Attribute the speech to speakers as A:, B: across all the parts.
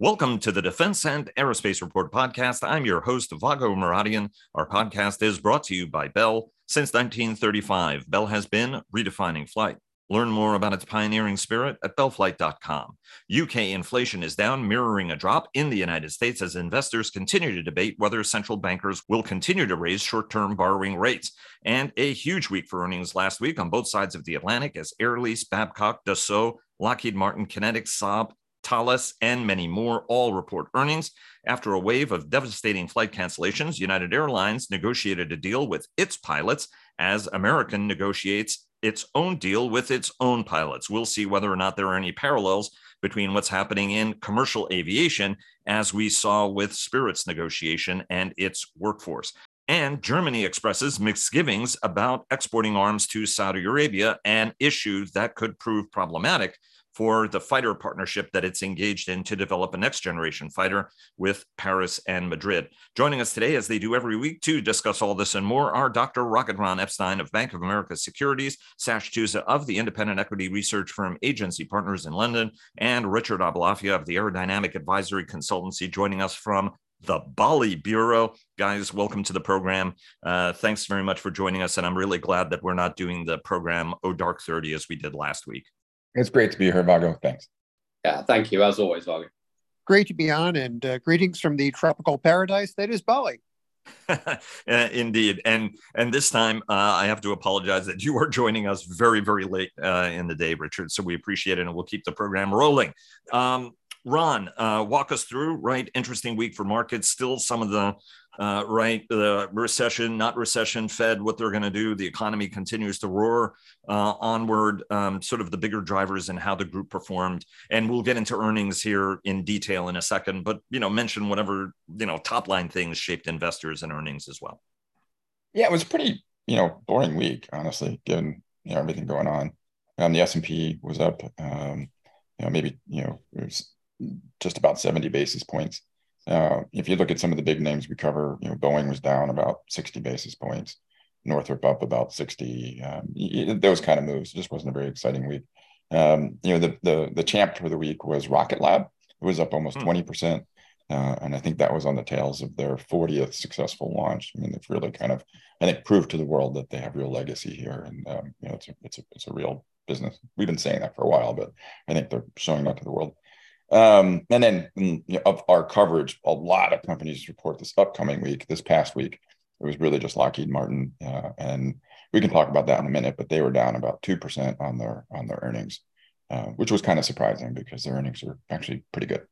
A: Welcome to the Defense and Aerospace Report podcast. I'm your host, Vago Muradian. Our podcast is brought to you by Bell. Since 1935, Bell has been redefining flight. Learn more about its pioneering spirit at bellflight.com. UK inflation is down, mirroring a drop in the United States as investors continue to debate whether central bankers will continue to raise short term borrowing rates. And a huge week for earnings last week on both sides of the Atlantic as Air Lease, Babcock, Dassault, Lockheed Martin, QinetiQ, Saab, Thales, and many more all report earnings. After a wave of devastating flight cancellations, United Airlines negotiated a deal with its pilots as American negotiates its own deal with its own pilots. We'll see whether or not there are any parallels between what's happening in commercial aviation, as we saw with Spirit's negotiation and its workforce. And Germany expresses misgivings about exporting arms to Saudi Arabia, an issue that could prove problematic for the fighter partnership that it's engaged in to develop a next generation fighter with Paris and Madrid. Joining us today, as they do every week, to discuss all this and more, are Dr. Rocket Ron Epstein of Bank of America Securities, Sash Tusa of the independent equity research firm Agency Partners in London, and Richard Aboulafia of the AeroDynamic Advisory Consultancy, joining us from the Bali Bureau. Guys, welcome to the program. Uh, thanks very much for joining us. And I'm really glad that we're not doing the program Oh Dark 30 as we did last week.
B: It's great to be here, Vago. Thanks.
C: Yeah, thank you as always, Vago.
D: Great to be on, and uh, greetings from the tropical paradise that is Bali.
A: uh, indeed, and and this time uh, I have to apologize that you are joining us very very late uh, in the day, Richard. So we appreciate it, and we'll keep the program rolling. Um, Ron, uh, walk us through. Right, interesting week for markets. Still, some of the uh, right? The recession, not recession, Fed, what they're going to do. The economy continues to roar uh, onward, um, sort of the bigger drivers and how the group performed. And we'll get into earnings here in detail in a second, but, you know, mention whatever, you know, top line things shaped investors and earnings as well.
B: Yeah, it was pretty, you know, boring week, honestly, given, you know, everything going on. Um, the S&P was up, um, you know, maybe, you know, it was just about 70 basis points. Uh, if you look at some of the big names we cover, you know, Boeing was down about 60 basis points, Northrop up about 60. Um, those kind of moves. It just wasn't a very exciting week. Um, you know, the, the the champ for the week was Rocket Lab. It was up almost 20%. Hmm. Uh, and I think that was on the tails of their 40th successful launch. I mean, they've really kind of, I think, proved to the world that they have real legacy here, and um, you know, it's a, it's a, it's a real business. We've been saying that for a while, but I think they're showing that to the world. Um, and then mm, you know, of our coverage, a lot of companies report this upcoming week, this past week. It was really just Lockheed Martin, uh, and we can talk about that in a minute. But they were down about two percent on their on their earnings, uh, which was kind of surprising because their earnings are actually pretty good.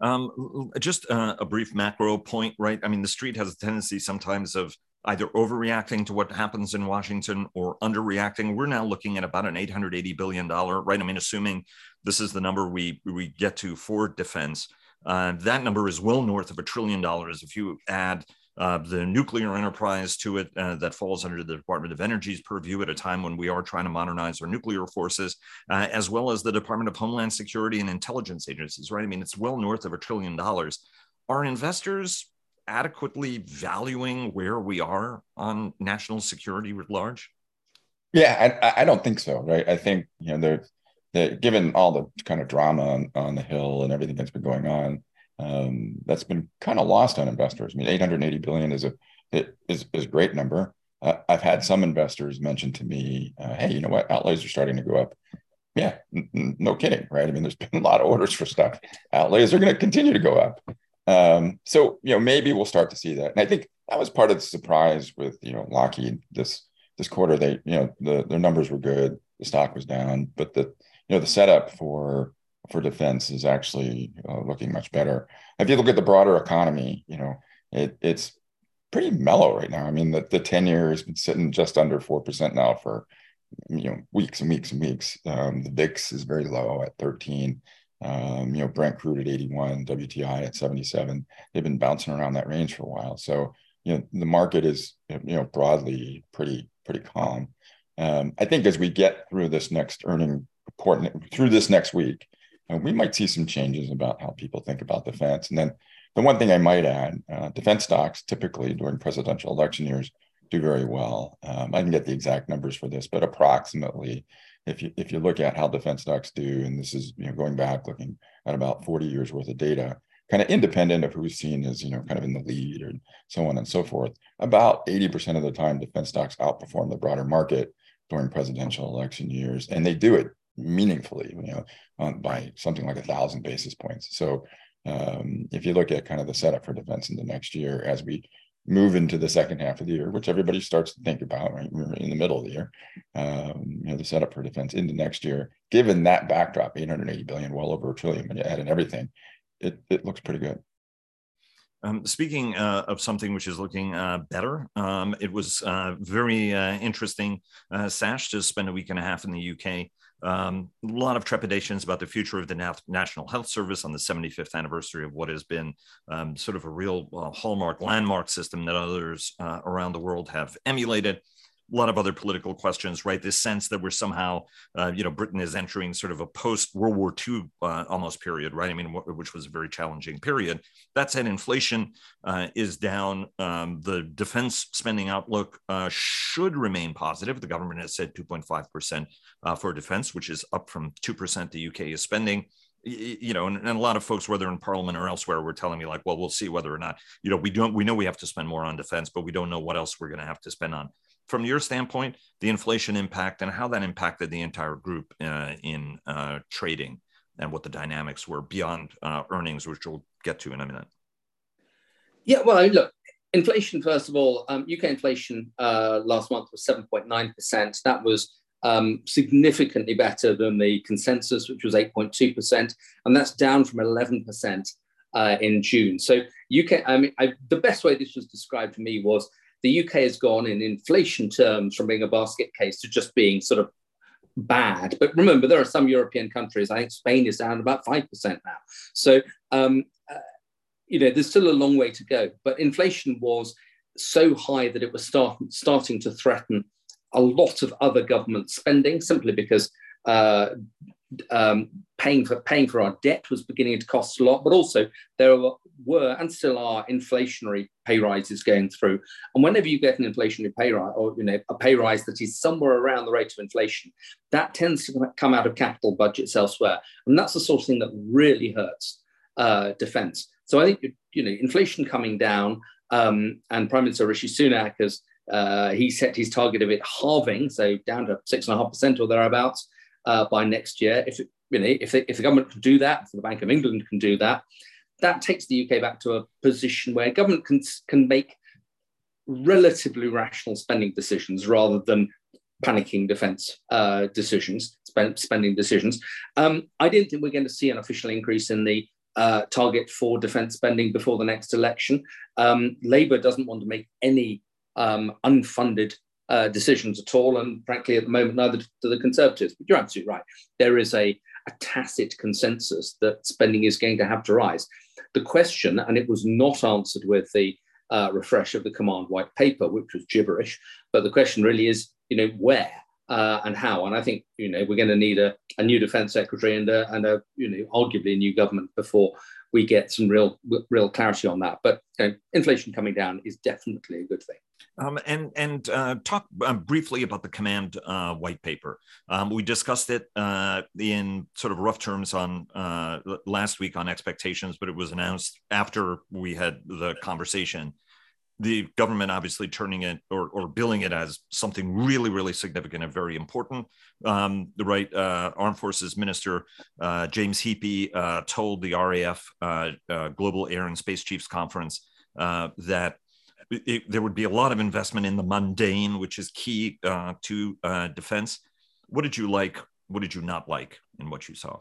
A: Um, just uh, a brief macro point, right? I mean, the street has a tendency sometimes of either overreacting to what happens in Washington or underreacting. We're now looking at about an $880 billion, right? I mean, assuming this is the number we, we get to for defense. Uh, that number is well north of a trillion dollars. If you add uh, the nuclear enterprise to it, uh, that falls under the Department of Energy's purview at a time when we are trying to modernize our nuclear forces, uh, as well as the Department of Homeland Security and intelligence agencies, right? I mean, it's well north of a trillion dollars. Are investors adequately valuing where we are on national security writ large?
B: Yeah, I, I don't think so. Right. I think you know the given all the kind of drama on, on the hill and everything that's been going on, um, that's been kind of lost on investors. I mean, 880 billion is a is is a great number. Uh, I've had some investors mention to me, uh, "Hey, you know what? Outlays are starting to go up." Yeah, n- no kidding, right? I mean, there's been a lot of orders for stuff. Outlays are going to continue to go up. Um, so you know, maybe we'll start to see that. And I think that was part of the surprise with you know Lockheed this this quarter. They you know the their numbers were good, the stock was down, but the you know the setup for for defense is actually uh, looking much better. If you look at the broader economy, you know it, it's pretty mellow right now. I mean, the, the 10 year has been sitting just under 4% now for, you know, weeks and weeks and weeks. Um, the VIX is very low at 13. Um, you know, Brent crude at 81, WTI at 77. They've been bouncing around that range for a while. So, you know, the market is, you know, broadly pretty, pretty calm. Um, I think as we get through this next earning report, through this next week, uh, we might see some changes about how people think about defense. And then the one thing I might add, uh, defense stocks typically during presidential election years do very well. Um, I can get the exact numbers for this, but approximately if you if you look at how defense stocks do, and this is you know going back looking at about 40 years worth of data, kind of independent of who's seen as you know kind of in the lead or so on and so forth, about 80% of the time defense stocks outperform the broader market during presidential election years, and they do it meaningfully, you know, by something like a thousand basis points. So um, if you look at kind of the setup for defense in the next year as we move into the second half of the year, which everybody starts to think about, right? We're in the middle of the year. Um, you know, the setup for defense into next year, given that backdrop, 880 billion, well over a trillion when you add in everything, it, it looks pretty good.
A: Um, speaking uh, of something which is looking uh, better, um, it was uh, very uh, interesting, uh, Sash, to spend a week and a half in the UK um, a lot of trepidations about the future of the Na- National Health Service on the 75th anniversary of what has been um, sort of a real uh, hallmark, landmark system that others uh, around the world have emulated a lot of other political questions, right? This sense that we're somehow, uh, you know, Britain is entering sort of a post World War II uh, almost period, right? I mean, which was a very challenging period. That said, inflation uh, is down. Um, the defense spending outlook uh, should remain positive. The government has said 2.5% uh, for defense, which is up from 2% the UK is spending you know, and, and, a lot of folks, whether in Parliament or elsewhere, were telling me like, well, we'll see whether or not, you know, we don't, we know we have to spend more on defense, but we don't know what else we're going to have to spend on from your standpoint, the inflation impact and how that impacted the entire group uh, in uh, trading and what the dynamics were beyond uh, earnings, which we'll get to in a minute.
C: Yeah, well, look, inflation, first of all, um, UK inflation uh, last month was 7.9%. That was um, significantly better than the consensus, which was 8.2%. And that's down from 11% uh, in June. So UK, I mean, I, the best way this was described to me was the UK has gone in inflation terms from being a basket case to just being sort of bad. But remember, there are some European countries, I think Spain is down about 5% now. So, um, uh, you know, there's still a long way to go. But inflation was so high that it was start, starting to threaten a lot of other government spending simply because uh, um, paying for paying for our debt was beginning to cost a lot, but also there were and still are inflationary pay rises going through. And whenever you get an inflationary pay rise, or you know a pay rise that is somewhere around the rate of inflation, that tends to come out of capital budgets elsewhere, and that's the sort of thing that really hurts uh, defence. So I think you know inflation coming down, um, and Prime Minister Rishi Sunak has uh, he set his target of it halving, so down to six and a half percent or thereabouts uh, by next year. If you know, if, if the government can do that, if the Bank of England can do that, that takes the UK back to a position where government can, can make relatively rational spending decisions rather than panicking defence uh, decisions, spend, spending decisions. Um, I didn't think we're going to see an official increase in the uh, target for defence spending before the next election. Um, Labour doesn't want to make any um, unfunded uh, decisions at all. And frankly, at the moment, neither do the Conservatives. But you're absolutely right. There is a, a tacit consensus that spending is going to have to rise. The question, and it was not answered with the uh, refresh of the command white paper, which was gibberish, but the question really is, you know, where? Uh, and how. And I think you know we're going to need a, a new defence secretary and a, and a you know arguably a new government before we get some real real clarity on that. But you know, inflation coming down is definitely a good thing.
A: Um, and and uh, talk uh, briefly about the command uh, white paper. Um, we discussed it uh, in sort of rough terms on uh, last week on expectations, but it was announced after we had the conversation. The government obviously turning it or, or billing it as something really, really significant and very important. Um, the right uh, Armed Forces Minister James Heappey told the RAF Global Air and Space Chiefs Conference that it, there would be a lot of investment in the mundane, which is key uh, to uh, defense. What did you like? What did you not like in what you saw?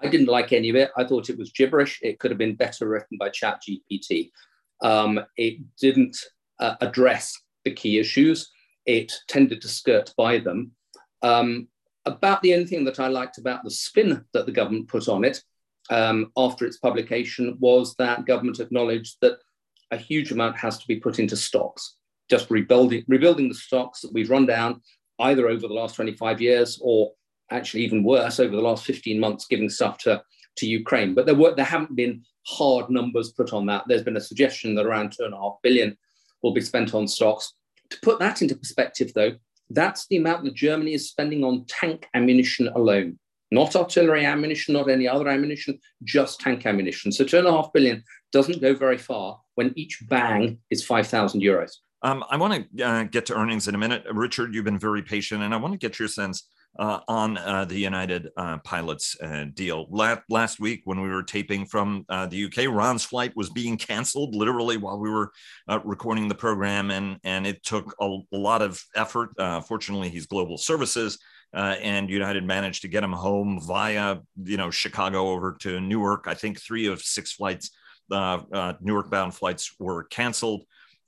C: I didn't like any of it. I thought it was gibberish. It could have been better written by ChatGPT. Um, it didn't uh, address the key issues. It tended to skirt by them. Um, about the only thing that I liked about the spin that the government put on it um, after its publication was that government acknowledged that a huge amount has to be put into stocks, just rebuilding, rebuilding the stocks that we've run down either over the last 25 years or actually even worse over the last 15 months, giving stuff to, to Ukraine. But there were there haven't been hard numbers put on that. There's been a suggestion that around two and a half billion will be spent on stocks. To put that into perspective, though, That's the amount that Germany is spending on tank ammunition alone, not artillery ammunition, not any other ammunition, just tank ammunition. So two and a half billion doesn't go very far when each bang is 5,000 euros.
A: Um, I want to uh, get to earnings in a minute. Richard, you've been very patient, and I want to get your sense uh, on uh, the United uh, Pilots uh, deal. La- last week, when we were taping from uh, the UK, Ron's flight was being canceled literally while we were uh, recording the program, and and it took a, a lot of effort. fortunately, he's global services, and United managed to get him home via you know Chicago over to Newark. I think three of six flights, Newark bound flights, were canceled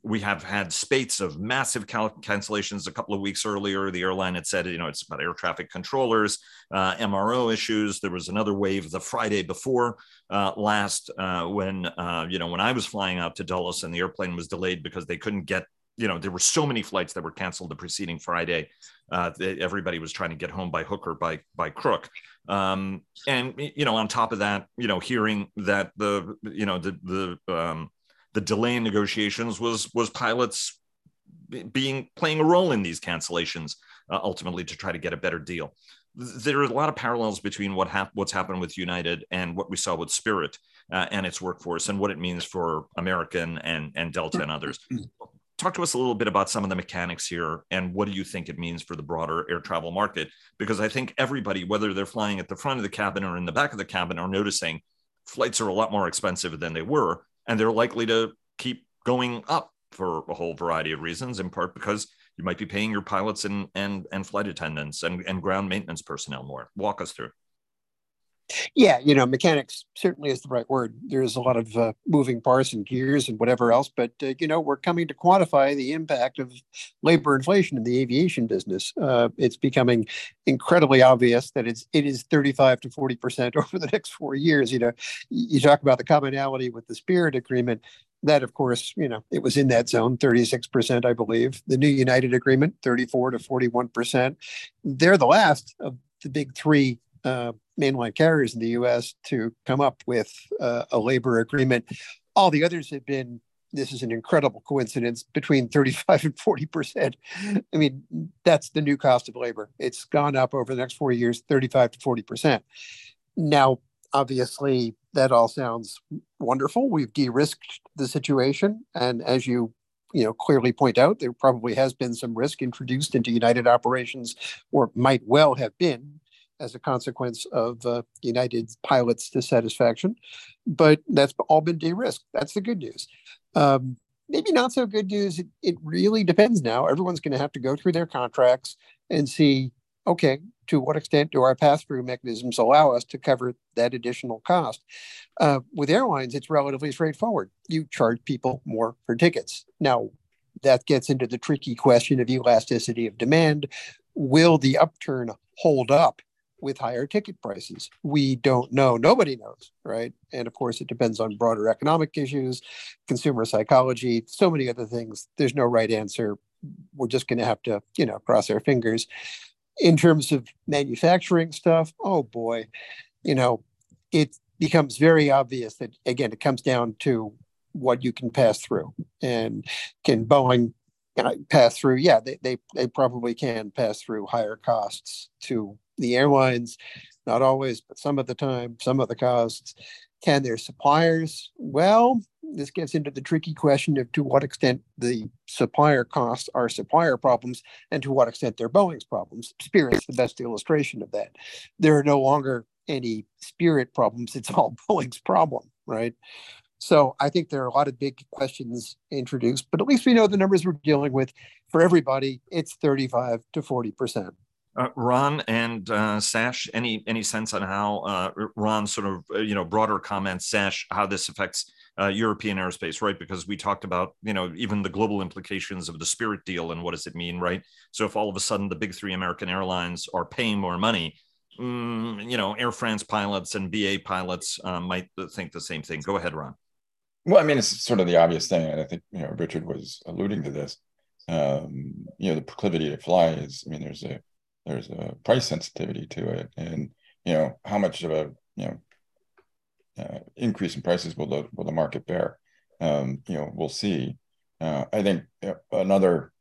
A: we have had spates of massive cal- cancellations a couple of weeks earlier. The airline had said, you know, it's about air traffic controllers, uh, MRO issues. There was another wave the Friday before uh, last uh, when, uh, you know, when I was flying out to Dulles and the airplane was delayed because they couldn't get, you know, there were so many flights that were canceled the preceding Friday. Uh, everybody was trying to get home by hook or by by crook. Um, and you know, on top of that, you know, hearing that the you know the the um, the delay in negotiations was was pilots being playing a role in these cancellations uh, ultimately to try to get a better deal. There are a lot of parallels between what hap- what's happened with United and what we saw with Spirit uh, and its workforce and what it means for American and and Delta and others. Talk to us a little bit about some of the mechanics here and what do you think it means for the broader air travel market? Because I think everybody, whether they're flying at the front of the cabin or in the back of the cabin, are noticing flights are a lot more expensive than they were and they're likely to keep going up for a whole variety of reasons, in part because you might be paying your pilots and and and flight attendants and, and ground maintenance personnel more. Walk us through.
D: Yeah, you know, mechanics certainly is the right word. There's a lot of uh, moving parts and gears and whatever else, but uh, you know, we're coming to quantify the impact of labor inflation in the aviation business. Uh, it's becoming incredibly obvious that it's it is 35 to 40 percent over the next four years. You know, you talk about the commonality with the Spirit Agreement. That, of course, you know, it was in that zone, 36%, I believe. The new United Agreement, 34 to 41%. They're the last of the big three uh, mainline carriers in the U.S. to come up with uh, a labor agreement. All the others have been. This is an incredible coincidence between 35 and 40 percent. I mean, that's the new cost of labor. It's gone up over the next four years, 35 to 40 percent. Now, obviously, that all sounds wonderful. We've de-risked the situation, and as you you know clearly point out, there probably has been some risk introduced into United operations, or might well have been as a consequence of uh, United's pilots' dissatisfaction. But that's all been de-risked. That's the good news. Um, maybe not so good news. It, it really depends now. Everyone's going to have to go through their contracts and see, okay, to what extent do our pass-through mechanisms allow us to cover that additional cost? Uh, with airlines, it's relatively straightforward. You charge people more for tickets. Now, that gets into the tricky question of elasticity of demand. Will the upturn hold up with higher ticket prices? We don't know. Nobody knows, right? And of course, it depends on broader economic issues, consumer psychology, so many other things. There's no right answer. We're just going to have to, you know, cross our fingers. In terms of manufacturing stuff, oh boy, you know, it becomes very obvious that again, it comes down to what you can pass through. And can Boeing pass through? Yeah, they, they, they probably can pass through higher costs to the airlines, not always, but some of the time, some of the costs. Can their suppliers? Well, this gets into the tricky question of to what extent the supplier costs are supplier problems and to what extent they're Boeing's problems. Spirit's the best illustration of that. There are no longer any Spirit problems, it's all Boeing's problem, right? So I think there are a lot of big questions introduced, but at least we know the numbers we're dealing with for everybody, it's 35 to 40 percent.
A: Uh, Ron and uh, Sash, any any sense on how uh, Ron sort of uh, you know broader comments, Sash, how this affects uh, European aerospace, right? Because we talked about you know even the global implications of the Spirit deal and what does it mean, right? So if all of a sudden the big three American airlines are paying more money, mm, you know, Air France pilots and BA pilots uh, might think the same thing. Go ahead, Ron.
B: Well, I mean, it's sort of the obvious thing, and I think you know Richard was alluding to this. Um, you know, the proclivity to fly is. I mean, there's a there's a price sensitivity to it, and you know how much of a you know uh, increase in prices will the will the market bear? Um, you know, we'll see. Uh, I think another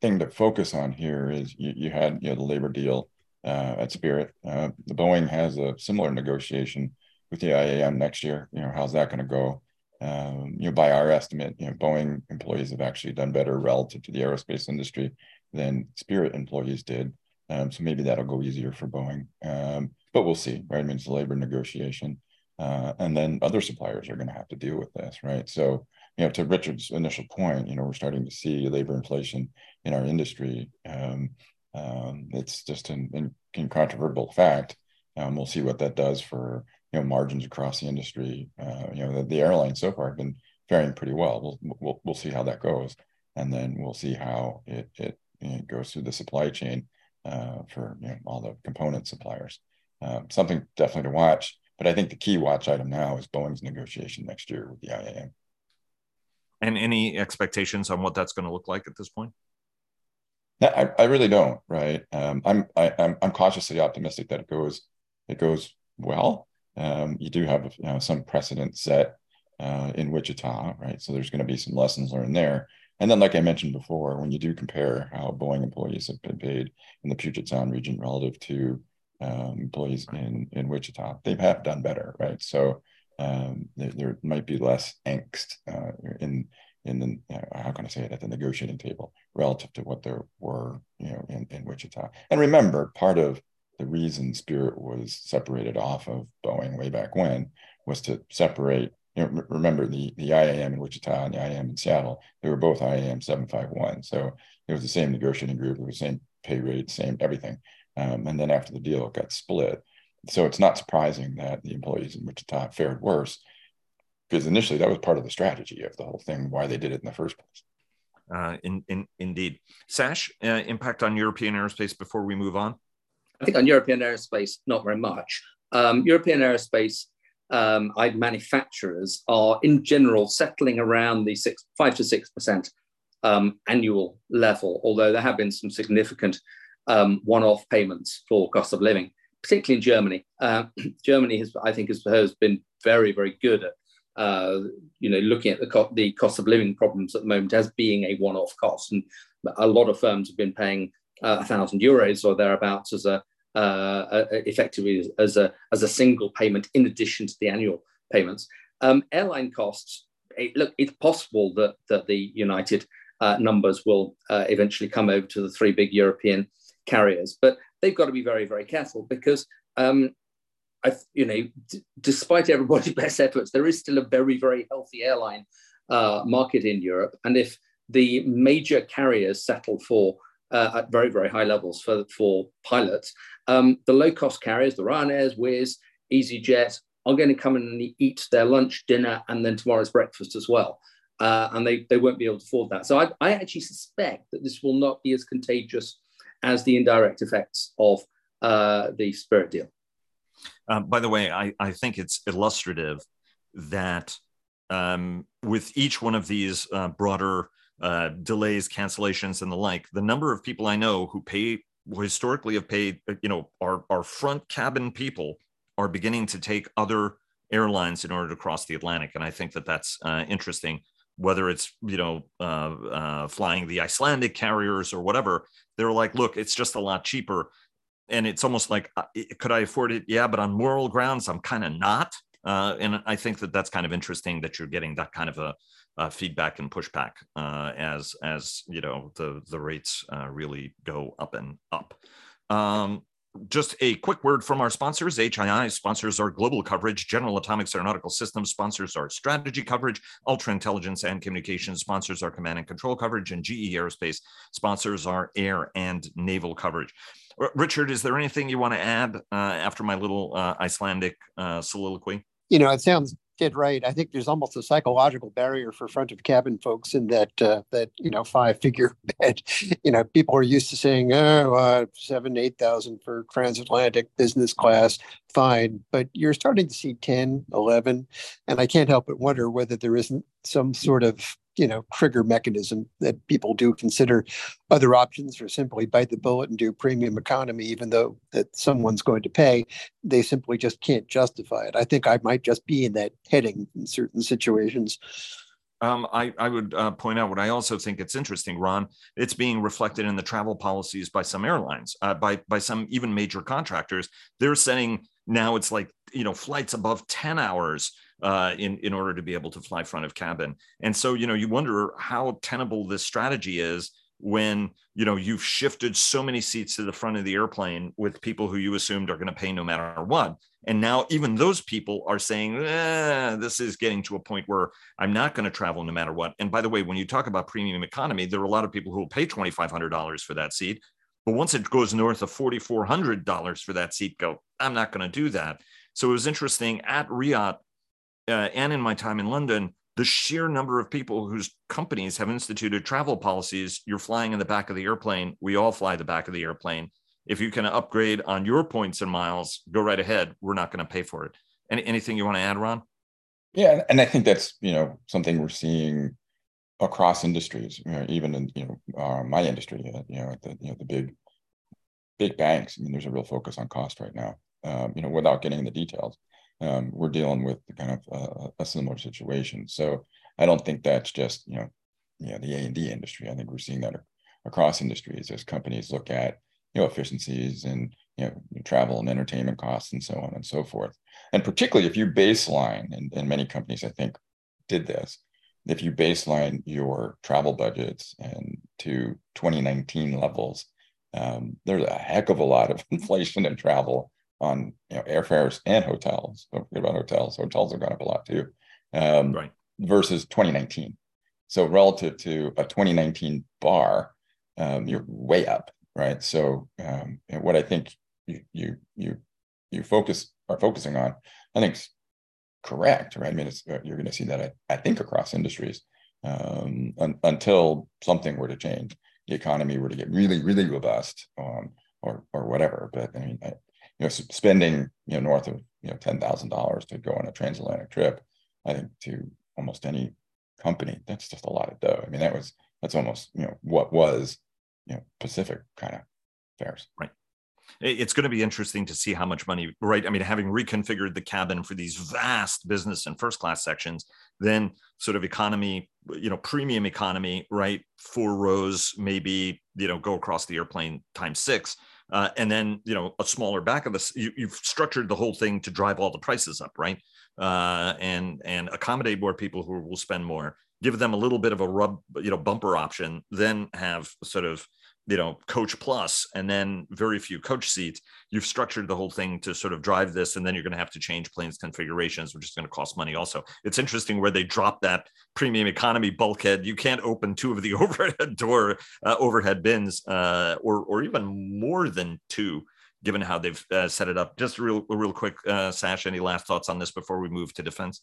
B: thing to focus on here is you, you had you know the labor deal uh, at Spirit. Uh, the Boeing has a similar negotiation with the IAM next year. You know, how's that going to go? Um, you know, by our estimate, you know, Boeing employees have actually done better relative to the aerospace industry than Spirit employees did. Um, so maybe that'll go easier for Boeing. Um, but we'll see, right? I mean, it's a labor negotiation. Uh, and then other suppliers are going to have to deal with this, right? So, you know, to Richard's initial point, you know, we're starting to see labor inflation in our industry. Um, um, it's just an, an incontrovertible fact. Um, we'll see what that does for you know margins across the industry. Uh, you know, the, the, airlines so far have been faring pretty well. We'll, we'll we'll see how that goes, and then we'll see how it it, it goes through the supply chain uh, for you know all the component suppliers. Uh, something definitely to watch. But I think the key watch item now is Boeing's negotiation next year with the IAM.
A: And any expectations on what that's going to look like at this point?
B: I, I really don't. Right. Um, I'm I, am i am I'm cautiously optimistic that it goes it goes well. Um, you do have you know, some precedent set uh, in Wichita, right? So there's going to be some lessons learned there. And then, like I mentioned before, when you do compare how Boeing employees have been paid in the Puget Sound region relative to um, employees in in Wichita, they have done better, right? So um, there, there, might be less angst uh, in in the uh, how can I say it at the negotiating table relative to what there were, you know, in, in Wichita. And remember, part of the reason Spirit was separated off of Boeing way back when was to separate. You know, remember the the IAM in Wichita and the IAM in Seattle. They were both IAM 751, so it was the same negotiating group, it was the same pay rate, same everything. Um, and then after the deal, it got split. So it's not surprising that the employees in Wichita fared worse because initially that was part of the strategy of the whole thing, why they did it in the first place.
A: Uh, in, in, indeed. Sash, uh, impact on European aerospace before we move on?
C: I think on European aerospace, not very much. Um, European aerospace um, manufacturers are in general settling around the six, five to six percent um, annual level, although there have been some significant um, one-off payments for cost of living, particularly in Germany. Uh, Germany has, I think, has, has, been very, very good at, uh, you know, looking at the, co- the cost of living problems at the moment as being a one-off cost, and a lot of firms have been paying uh, a thousand euros or thereabouts as a uh, effectively as a as a single payment in addition to the annual payments. Um, airline costs. It, look, it's possible that that the United uh, numbers will uh, eventually come over to the three big European carriers, but they've got to be very very careful because. Um, you know, d- despite everybody's best efforts, there is still a very, very healthy airline uh, market in Europe. And if the major carriers settle for uh, at very, very high levels for, for pilots. Um, the low cost carriers, the Ryanairs, Wizz, EasyJet, are going to come in and eat their lunch, dinner, and then tomorrow's breakfast as well. Uh, and they, they won't be able to afford that. So I, I actually suspect that this will not be as contagious as the indirect effects of uh, the Spirit deal.
A: Uh, by the way, I, I think it's illustrative that um, with each one of these uh, broader uh, delays, cancellations, and the like. The number of people I know who pay who historically have paid, uh, you know, our our front cabin people are beginning to take other airlines in order to cross the Atlantic, and I think that that's uh, interesting. Whether it's you know uh, uh, flying the Icelandic carriers or whatever, they're like, look, it's just a lot cheaper, and it's almost like, uh, could I afford it? Yeah, but on moral grounds, I'm kind of not. Uh, and I think that that's kind of interesting that you're getting that kind of a uh, feedback and pushback uh, as as you know the the rates uh, really go up and up. Um, just a quick word from our sponsors. HII sponsors our global coverage. General Atomics Aeronautical Systems sponsors our strategy coverage. Ultra Intelligence and Communications sponsors our command and control coverage. And GE Aerospace sponsors our air and naval coverage. Richard, is there anything you want to add uh, after my little uh, Icelandic uh, soliloquy?
D: You know, it sounds did right. I think there's almost a psychological barrier for front of cabin folks in that uh, that you know five figure bed. You know, people are used to saying, "Oh, uh, seven, eight thousand for transatlantic business class, fine." But you're starting to see 10, 11, and I can't help but wonder whether there isn't some sort of you know trigger mechanism that people do consider other options or simply bite the bullet and do premium economy even though that someone's going to pay they simply just can't justify it i think i might just be in that heading in certain situations
A: Um, I, I would uh, point out what I also think it's interesting, Ron. It's being reflected in the travel policies by some airlines, uh, by by some even major contractors. They're saying now it's like you know flights above ten hours uh, in in order to be able to fly front of cabin. And so you know you wonder how tenable this strategy is when you know you've shifted so many seats to the front of the airplane with people who you assumed are going to pay no matter what. And now even those people are saying eh, this is getting to a point where i'm not going to travel no matter what. And by the way when you talk about premium economy there are a lot of people who will pay $2500 for that seat but once it goes north of $4400 for that seat go i'm not going to do that. So it was interesting at Riyadh uh, and in my time in london the sheer number of people whose companies have instituted travel policies you're flying in the back of the airplane. We all fly the back of the airplane. If you can upgrade on your points and miles go right ahead. We're not going to pay for it. Any, anything you want to add ron?
B: Yeah and i think that's you know something we're seeing across industries you know, even in you know uh, my industry uh, you know the you know the big big banks. I mean there's a real focus on cost right now um, you know without getting in the details um, we're dealing with the kind of uh, a similar situation. So I don't think that's just you know, you know the A and D industry. I think we're seeing that across industries as companies look at you know efficiencies and you know travel and entertainment costs and so on and so forth. And particularly if you baseline, and, and many companies I think did this, if you baseline your travel budgets and to 2019 levels, um, there's a heck of a lot of inflation in travel on you know airfares and hotels. Don't forget about hotels. Hotels have gone up a lot too. Um, right. Versus 2019. So relative to a 2019 bar, um, you're way up, right? So um, what I think you you you you focus are focusing on, I think, correct, right? I mean, it's, you're going to see that I, I think across industries um, un, until something were to change, the economy were to get really really robust, um, or or whatever. But I mean, I, you know, spending you know north of you know ten thousand dollars to go on a transatlantic trip, I think to almost any company, that's just a lot of dough. I mean, that was that's almost you know what was you know Pacific kind of fares.
A: Right. It's going to be interesting to see how much money, right? I mean, having reconfigured the cabin for these vast business and first class sections, then sort of economy, you know, premium economy, right? Four rows, maybe, you know, go across the airplane times six uh, and then you know a smaller back of this you, have structured the whole thing to drive all the prices up right? Uh, and and accommodate more people who will spend more give them a little bit of a rub you know bumper option then have sort of you know coach plus and then very few coach seats you've structured the whole thing to sort of drive this and then you're going to have to change planes configurations which is going to cost money also. It's interesting where they drop that premium economy bulkhead. You can't open two of the overhead door uh, overhead bins uh, or or even more than two given how they've uh, set it up. Just real real quick uh, sash any last thoughts on this before we move to defense?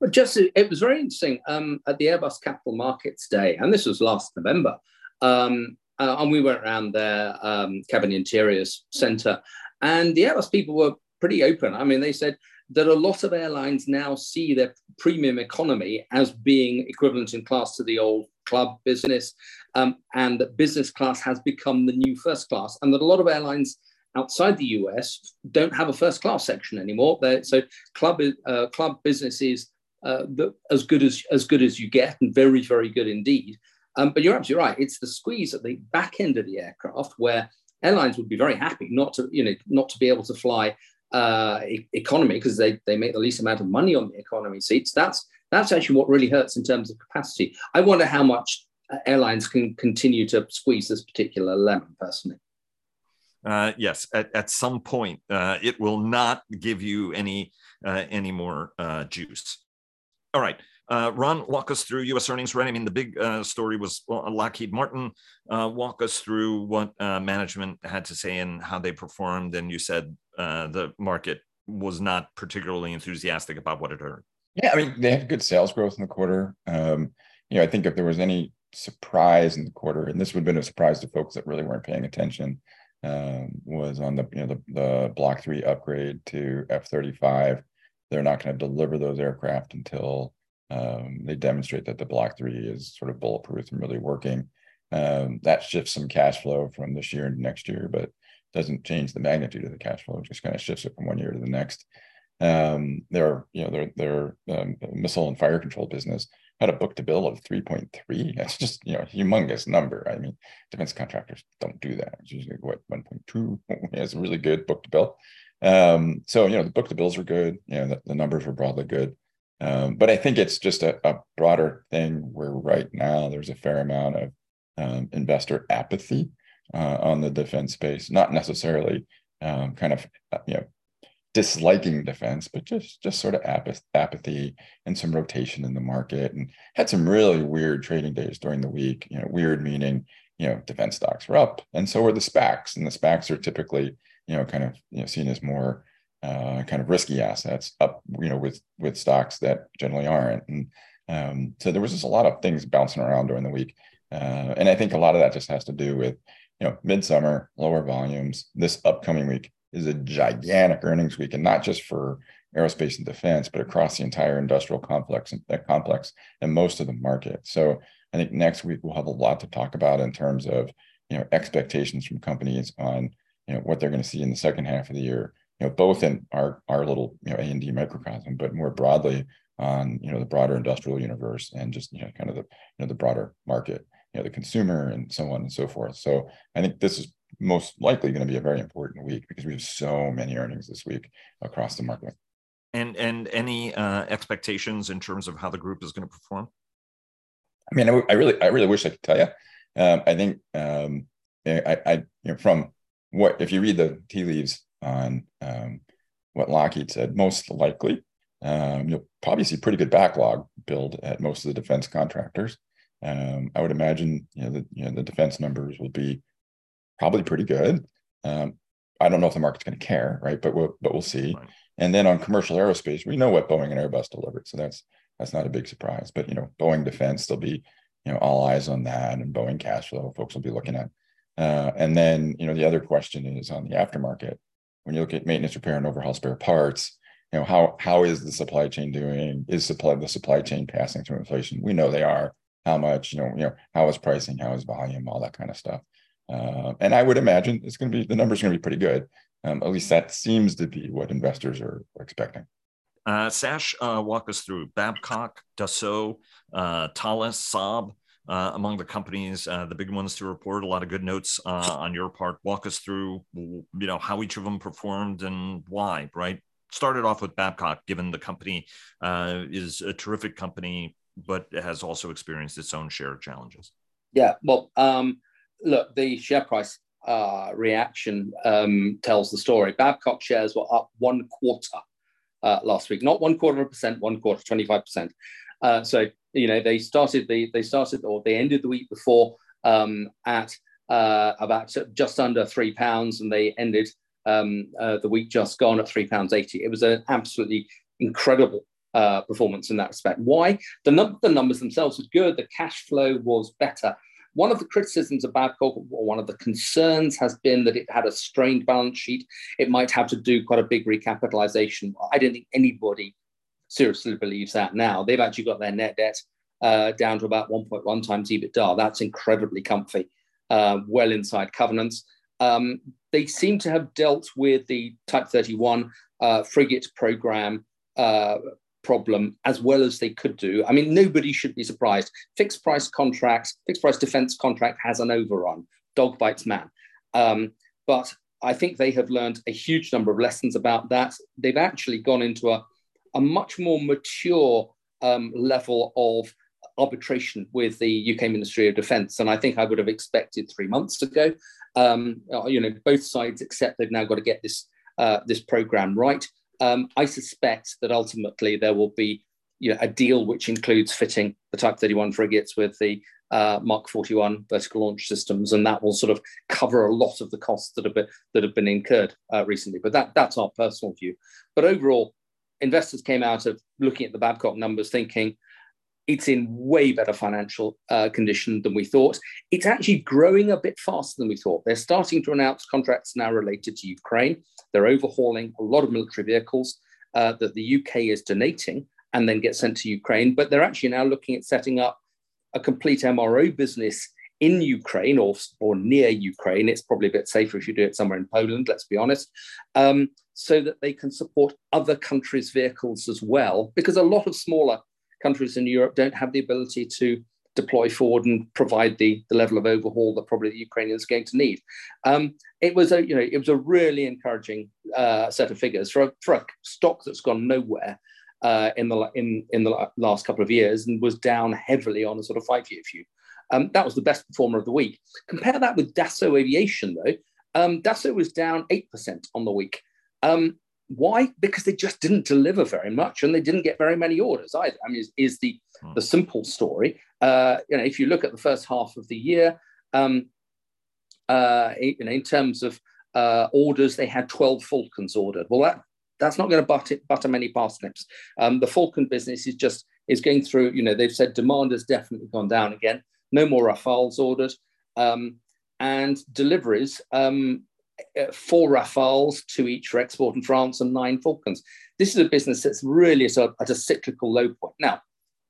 C: Well, just it was very interesting um, at the Airbus Capital Markets Day, and this was last November. Um, uh, and we went around their um, cabin interiors center, and the Airbus people were pretty open. I mean, they said that a lot of airlines now see their premium economy as being equivalent in class to the old club business, um, and that business class has become the new first class, and that a lot of airlines outside the US don't have a first class section anymore. They're, so club uh, club business is uh, the, as good as as good as you get, and very very good indeed. Um, but you're absolutely right. It's the squeeze at the back end of the aircraft where airlines would be very happy not to, you know, not to be able to fly uh, economy because they, they make the least amount of money on the economy seats. That's that's actually what really hurts in terms of capacity. I wonder how much uh, airlines can continue to squeeze this particular lemon. Personally,
A: uh, yes, at, at some point, uh, it will not give you any uh, any more juice. All right. Uh, Ron, walk us through U.S. earnings. Right. I mean, the big uh, story was Lockheed Martin. Uh, walk us through what uh, management had to say and how they performed. And you said uh, the market was not particularly enthusiastic about what it heard.
B: Yeah, I mean, they have good sales growth in the quarter. Um, you know, I think if there was any surprise in the quarter, and this would have been a surprise to folks that really weren't paying attention, um, was on the you know the, the Block Three upgrade to F thirty five. They're not going to deliver those aircraft until um, they demonstrate that the block three is sort of bulletproof and really working. Um, that shifts some cash flow from this year into next year, but doesn't change the magnitude of the cash flow. It just kind of shifts it from one year to the next. Um, their you know their their um, missile and fire control business had a book to bill of 3.3. That's just you know humongous number. I mean, defense contractors don't do that. It's usually what 1.2 is a really good book to bill. Um, so you know the book to bills were good. You know the, the numbers were broadly good. Um, but I think it's just a, a, broader thing where right now there's a fair amount of um, investor apathy uh, on the defense space, not necessarily um, kind of uh, you know disliking defense, but just just sort of apathy and some rotation in the market, and had some really weird trading days during the week. You know, weird meaning you know defense stocks were up, and so were the SPACs, and the SPACs are typically you know kind of you know seen as more uh, kind of risky assets up you know with with stocks that generally aren't, and um, so there was just a lot of things bouncing around during the week, uh, and I think a lot of that just has to do with you know midsummer lower volumes this upcoming week is a gigantic earnings week, and not just for aerospace and defense, but across the entire industrial complex and uh, complex and most of the market. So I think next week we'll have a lot to talk about in terms of you know expectations from companies on you know what they're going to see in the second half of the year. You know, both in our our little you know A and D microcosm, but more broadly on you know the broader industrial universe and just you know kind of the you know the broader market, you know the consumer and so on and so forth. So I think this is most likely going to be a very important week because we have so many earnings this week across the market.
A: And and any uh, expectations in terms of how the group is going to perform?
B: I mean, I, I really, I really wish I could tell you. Um, I think um, I, I, you know, from what if you read the tea leaves on um, what Lockheed said, most likely um, you'll probably see pretty good backlog build at most of the defense contractors. Um, I would imagine you know the you know the defense numbers will be probably pretty good. Um, I don't know if the market's going to care, right? But we'll but we'll see. Right. And then on commercial aerospace, we know what Boeing and Airbus delivered, so that's that's not a big surprise. But you know, Boeing defense, there'll be you know all eyes on that, and Boeing cash flow, folks will be looking at. Uh, and then you know the other question is on the aftermarket. When you look at maintenance, repair, and overhaul spare parts, you know how how is the supply chain doing? Is supply the supply chain passing through inflation? We know they are. How much? You know, you know how is pricing? How is volume? All that kind of stuff. Uh, and I would imagine it's going to be the numbers going to be pretty good. Um, at least that seems to be what investors are, expecting.
A: Uh, Sash, uh, walk us through Babcock, Dassault, uh, Thales, Saab, uh, among the companies, uh, the big ones to report. A lot of good notes uh, on your part. Walk us through, you know, how each of them performed and why. Right. Started off with Babcock, given the company is a terrific company, but has also experienced its own share of challenges.
C: Yeah. Well, um, look, the share price uh, reaction um, tells the story. Babcock shares were up one quarter uh, last week, not one quarter of a percent, one quarter, 25%. Uh, so, you know, they started the, they started or they ended the week before um, at uh, about just under three pounds and they ended um, uh, the week just gone at three pounds 80. It was an absolutely incredible uh, performance in that respect. Why? The, num- the numbers themselves were good. The cash flow was better. One of the criticisms of Babcock, or one of the concerns, has been that it had a strained balance sheet. It might have to do quite a big recapitalization. I don't think anybody seriously believes that now. They've actually got their net debt uh, down to about 1.1 times EBITDA. That's incredibly comfy, uh, well inside covenants. Um, they seem to have dealt with the Type 31 uh, frigate program uh, problem as well as they could do. I mean, nobody should be surprised. Fixed price contracts, fixed price defense contract has an overrun. Dog bites man. Um, but I think they have learned a huge number of lessons about that. They've actually gone into a, a much more mature um, level of arbitration with the UK Ministry of Defence, and I think I would have expected three months ago. Um, you know, both sides accept they've now got to get this uh, this program right. Um, I suspect that ultimately there will be you know, a deal which includes fitting the Type 31 frigates with the uh, Mark 41 vertical launch systems, and that will sort of cover a lot of the costs that have been that have been incurred uh, recently. But that that's our personal view. But overall, investors came out of looking at the Babcock numbers thinking it's in way better financial uh, condition than we thought. It's actually growing a bit faster than we thought. They're starting to announce contracts now related to Ukraine. They're overhauling a lot of military vehicles uh, that the UK is donating and then get sent to Ukraine. But they're actually now looking at setting up a complete MRO business in Ukraine or, or near Ukraine. It's probably a bit safer if you do it somewhere in Poland, let's be honest, um, so that they can support other countries' vehicles as well, because a lot of smaller countries in Europe don't have the ability to deploy forward and provide the, the level of overhaul that probably the Ukrainians are going to need. Um, it was a you know it was a really encouraging uh, set of figures for a, for a stock that's gone nowhere uh, in the in in the last couple of years and was down heavily on a sort of five year view. Um, that was the best performer of the week. Compare that with Dassault Aviation though. Um, Dassault was down eight percent on the week. Um, why? Because they just didn't deliver very much, and they didn't get very many orders either. I mean, is, is the hmm. the simple story. Uh, you know, if you look at the first half of the year, um, uh, you know, in terms of uh, orders, they had 12 Falcons ordered. Well, that that's not going to butter, butter many parsnips. Um, the Falcon business is just is going through. You know, they've said demand has definitely gone down again. No more Rafales ordered, um, and deliveries. Um, uh, four Rafales, two each for export in France, and nine Falcons. This is a business that's really at a, at a cyclical low point. Now,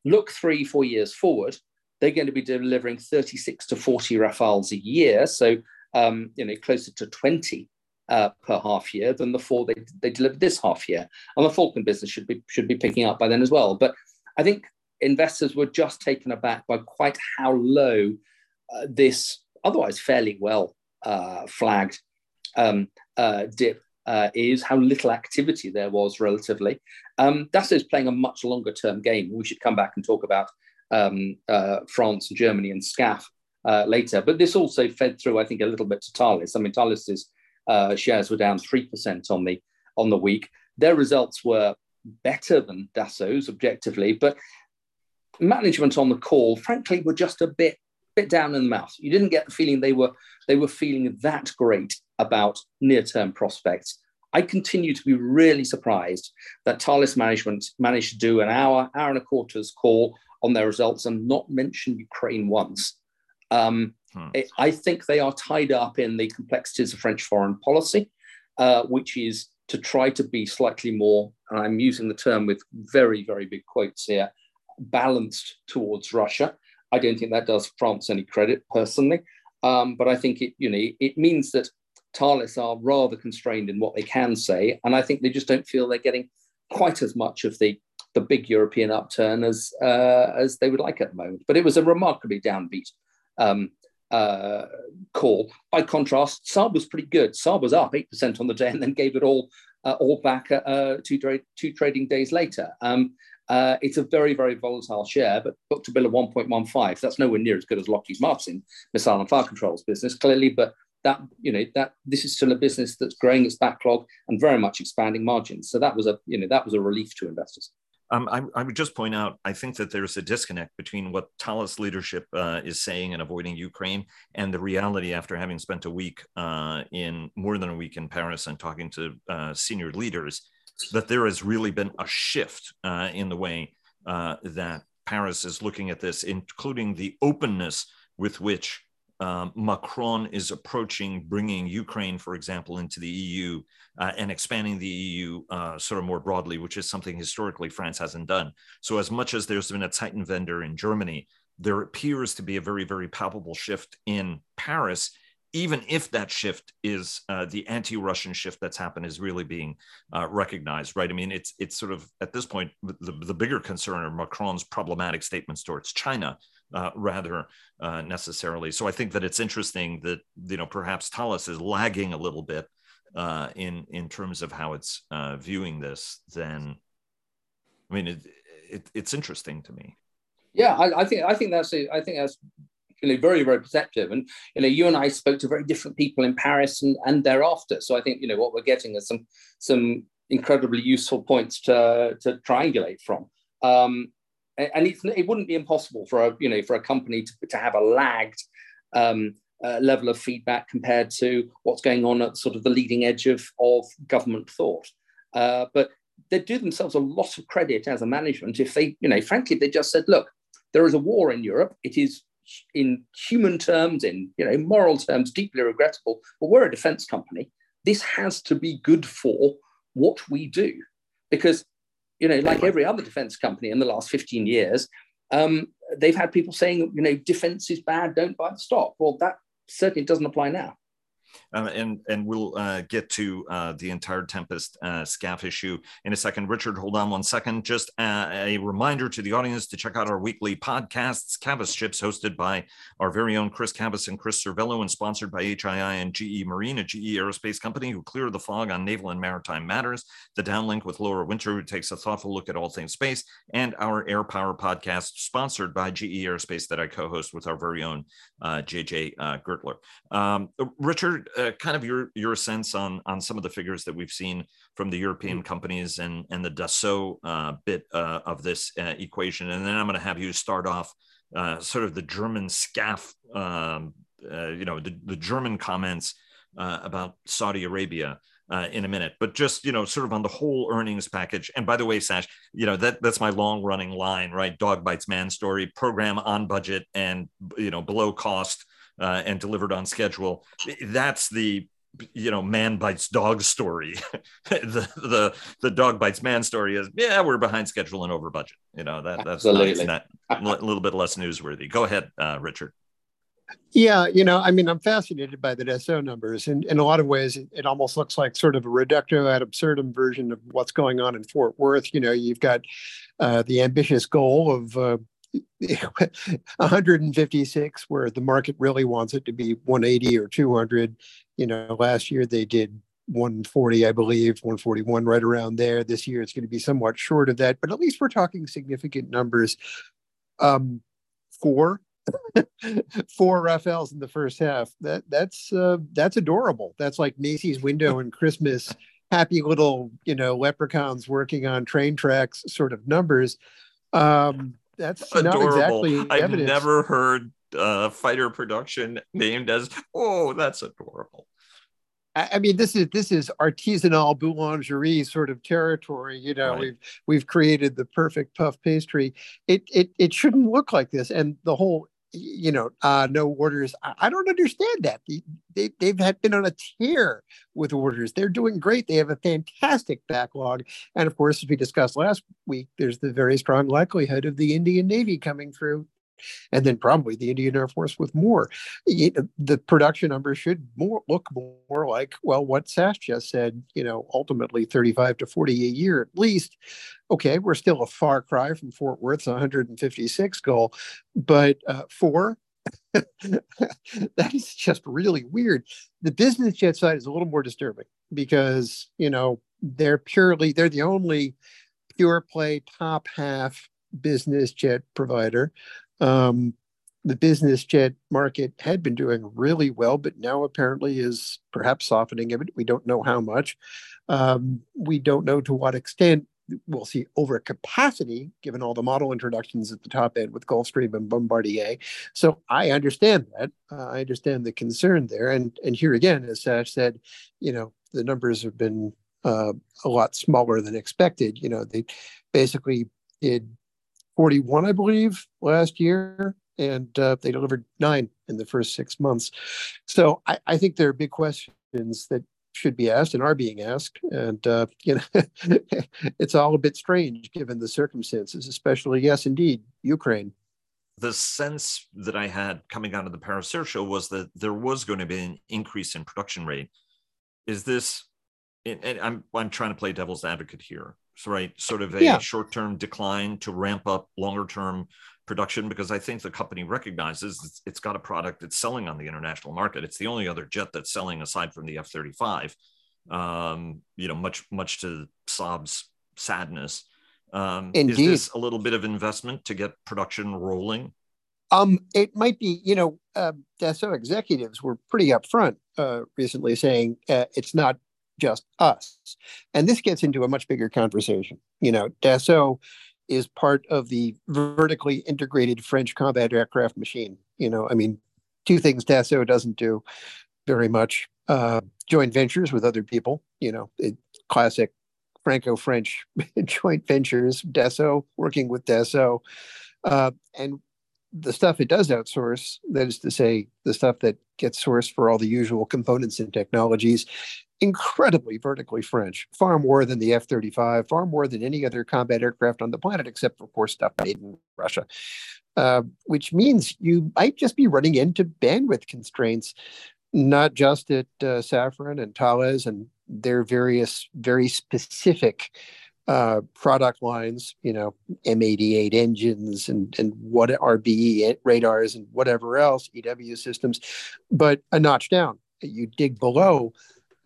C: look three, four years forward, they're going to be delivering 36 to 40 Rafales a year. So, um, you know, closer to 20 uh, per half year than the four they, they delivered this half year. And the Falcon business should be should be picking up by then as well. But I think investors were just taken aback by quite how low uh, this otherwise fairly well uh, flagged um, uh, dip uh, is, how little activity there was relatively. Um, is playing a much longer term game. We should come back and talk about um, uh, France and Germany and SCAF uh, later. But this also fed through, I think, a little bit to Thales. I mean, Thales's uh, shares were down 3% on the, on the week. Their results were better than Dassault's objectively, but management on the call, frankly, were just a bit bit down in the mouth. You didn't get the feeling they were they were feeling that great about near-term prospects. I continue to be really surprised that Thales management managed to do an hour, hour and a quarter's call on their results and not mention Ukraine once. Um, hmm. it, I think they are tied up in the complexities of French foreign policy, uh, which is to try to be slightly more, and I'm using the term with very, very big quotes here, balanced towards Russia. I don't think that does France any credit personally, um, but I think it, you know, it means that Thales are rather constrained in what they can say, and I think they just don't feel they're getting quite as much of the the big European upturn as uh, as they would like at the moment. But it was a remarkably downbeat um, uh, call. By contrast, Saab was pretty good. Saab was up eight percent on the day and then gave it all uh, all back uh, two, tra- two trading days later. Um, uh, it's a very, very volatile share, but book to bill of 1.15. That's nowhere near as good as Lockheed Martin missile and fire controls business, clearly, but that you know that this is still a business that's growing its backlog and very much expanding margins. So that was a you know that was a relief to investors.
A: Um, I, I, would just point out, I think that there's a disconnect between what Thales leadership uh, is saying and avoiding Ukraine and the reality after having spent a week uh, in more than a week in Paris and talking to uh, senior leaders, that there has really been a shift uh, in the way uh, that Paris is looking at this, including the openness with which um, Macron is approaching bringing Ukraine, for example, into the EU uh, and expanding the EU uh, sort of more broadly, which is something historically France hasn't done. So, as much as there's been a Zeitenwende in Germany, there appears to be a very, very palpable shift in Paris. Even if that shift is uh, the anti-Russian shift that's happened is really being uh, recognized, right? I mean, it's it's sort of at this point the, the bigger concern are Macron's problematic statements towards China, uh, rather uh, necessarily. So I think that it's interesting that you know perhaps Thales is lagging a little bit uh, in in terms of how it's uh, viewing this. Then, I mean, it, it, it's interesting to me.
C: Yeah, I, I think I think that's a, I think that's you know, very, very perceptive. And you know, you and I spoke to very different people in Paris and, and thereafter. So I think you know what we're getting is some some incredibly useful points to to triangulate from. Um, and it's, it wouldn't be impossible for a you know for a company to, to have a lagged um, uh, level of feedback compared to what's going on at sort of the leading edge of, of government thought. Uh, but they do themselves a lot of credit as a management if they, you know, frankly, they just said, look, there is a war in Europe. It is in human terms, in you know, moral terms, deeply regrettable. But we're a defense company. This has to be good for what we do, because you know, like every other defense company in the last 15 years, um, they've had people saying, you know, defense is bad, don't buy the stock. Well, that certainly doesn't apply now.
A: Um, and and we'll uh, get to uh, the entire Tempest uh, SCAF issue in a second. Richard, hold on one second. Just uh, a reminder to the audience to check out our weekly podcasts, Cavas Ships, hosted by our very own Chris Cavas and Chris Servello, and sponsored by HII and GE Marine, a GE aerospace company who clear the fog on naval and maritime matters. The downlink with Laura Winter, who takes a thoughtful look at all things space, and our Air Power podcast, sponsored by GE Aerospace, that I co-host with our very own JJ uh, Gertler. Um, Richard uh, kind of your your sense on on some of the figures that we've seen from the European companies and and the Dassault uh, bit uh, of this uh, equation, and then I'm going to have you start off uh, sort of the German SCAF, um, uh, you know, the, the German comments about Saudi Arabia. in a minute, but just you know, sort of on the whole earnings package. And by the way, Sash, you know that that's my long running line, right? Dog bites man story, program on budget and you know below cost uh, and delivered on schedule. That's the you know man bites dog story the the the dog bites man story is yeah we're behind schedule and over budget you know that that's
C: Absolutely.
A: not, a little bit less newsworthy go ahead uh, richard
D: yeah, you know, I mean, I'm fascinated by the Dassault numbers. And in a lot of ways, it, it, almost looks like sort of a reductio ad absurdum version of what's going on in Fort Worth. You know, you've got uh, the ambitious goal of uh, 156 where the market really wants it to be 180 or 200 you know last year they did 140 i believe 141 right around there. This year it's going to be somewhat short of that but at least we're talking significant numbers um four four Rafales in the first half. That that's uh, that's adorable. That's like macy's window and christmas happy little you know leprechauns working on train tracks sort of numbers. Um that's adorable. not exactly
A: I've
D: evidence.
A: never heard uh, fighter production named as oh that's adorable.
D: I mean, this is this is artisanal boulangerie sort of territory. You know, right. we've we've created the perfect puff pastry. It it it shouldn't look like this, and the whole you know, uh, no orders. I, I don't understand that. They, they've had been on a tear with orders. They're doing great. They have a fantastic backlog. And of course, as we discussed last week, there's the very strong likelihood of the Indian Navy coming through and then probably the Indian Air Force with more. The production numbers should more look more like well what Sash just said. You know, ultimately 35 to 40 a year at least. Okay, we're still a far cry from Fort Worth's 156 goal, but uh, four. that is just really weird. The business jet side is a little more disturbing because you know they're purely they're the only pure play top half business jet provider um, the business jet market had been doing really well, but now apparently is perhaps softening a bit. We don't know how much. Um, we don't know to what extent we'll see overcapacity given all the model introductions at the top end with Gulfstream and Bombardier. So I understand that. Uh, I understand the concern there. And and here again, as Sash said, you know, the numbers have been uh, a lot smaller than expected. You know, they basically did 41, I believe, last year, and uh, they delivered nine in the first six months. So I, I, think there are big questions that should be asked and are being asked, and uh, you know, it's all a bit strange given the circumstances, especially yes, indeed, Ukraine.
A: The sense that I had coming out of the Paris Air Show was that there was going to be an increase in production rate. Is this? And I'm I'm trying to play devil's advocate here right? Sort of a yeah. short term decline to ramp up longer term production because I think the company recognizes it's, it's got a product that's selling on the international market. It's the only other jet that's selling aside from the F 35, um, you know, much, much to Saab's sadness. Um, Indeed. Is this a little bit of investment to get production rolling?
D: Um, it might be, you know, uh, Dassault executives were pretty upfront uh, recently saying uh, it's not just us. And this gets into a much bigger conversation. You know, Dassault is part of the vertically integrated French combat aircraft machine. You know, I mean, two things Dassault doesn't do very much uh, joint ventures with other people, you know, it, classic Franco French joint ventures, Dassault working with Dassault. Uh, and the stuff it does outsource, that is to say, the stuff that gets sourced for all the usual components and technologies, incredibly vertically French, far more than the F 35, far more than any other combat aircraft on the planet, except, of course, stuff made in Russia, uh, which means you might just be running into bandwidth constraints, not just at uh, Safran and Thales and their various very specific uh, product lines, you know, M88 engines and, and what RBE radars and whatever else, EW systems, but a notch down. You dig below,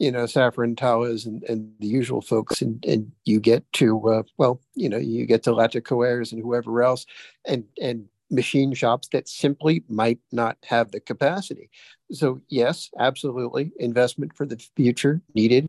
D: you know, Safran Thales and, and the usual folks, and, and you get to, uh, well, you know, you get to Latécoères and whoever else, and, and machine shops that simply might not have the capacity. So, yes, absolutely, investment for the future needed.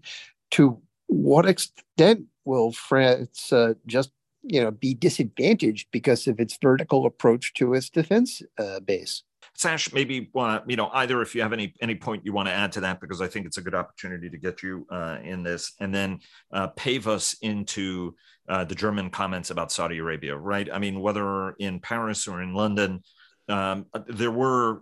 D: To what extent will France uh, just you know be disadvantaged because of its vertical approach to its defense uh, base?
A: Sash, maybe want to, you know either if you have any any point you want to add to that because I think it's a good opportunity to get you uh, in this, and then uh, pave us into uh, the German comments about Saudi Arabia, right? I mean, whether in Paris or in London, um, there were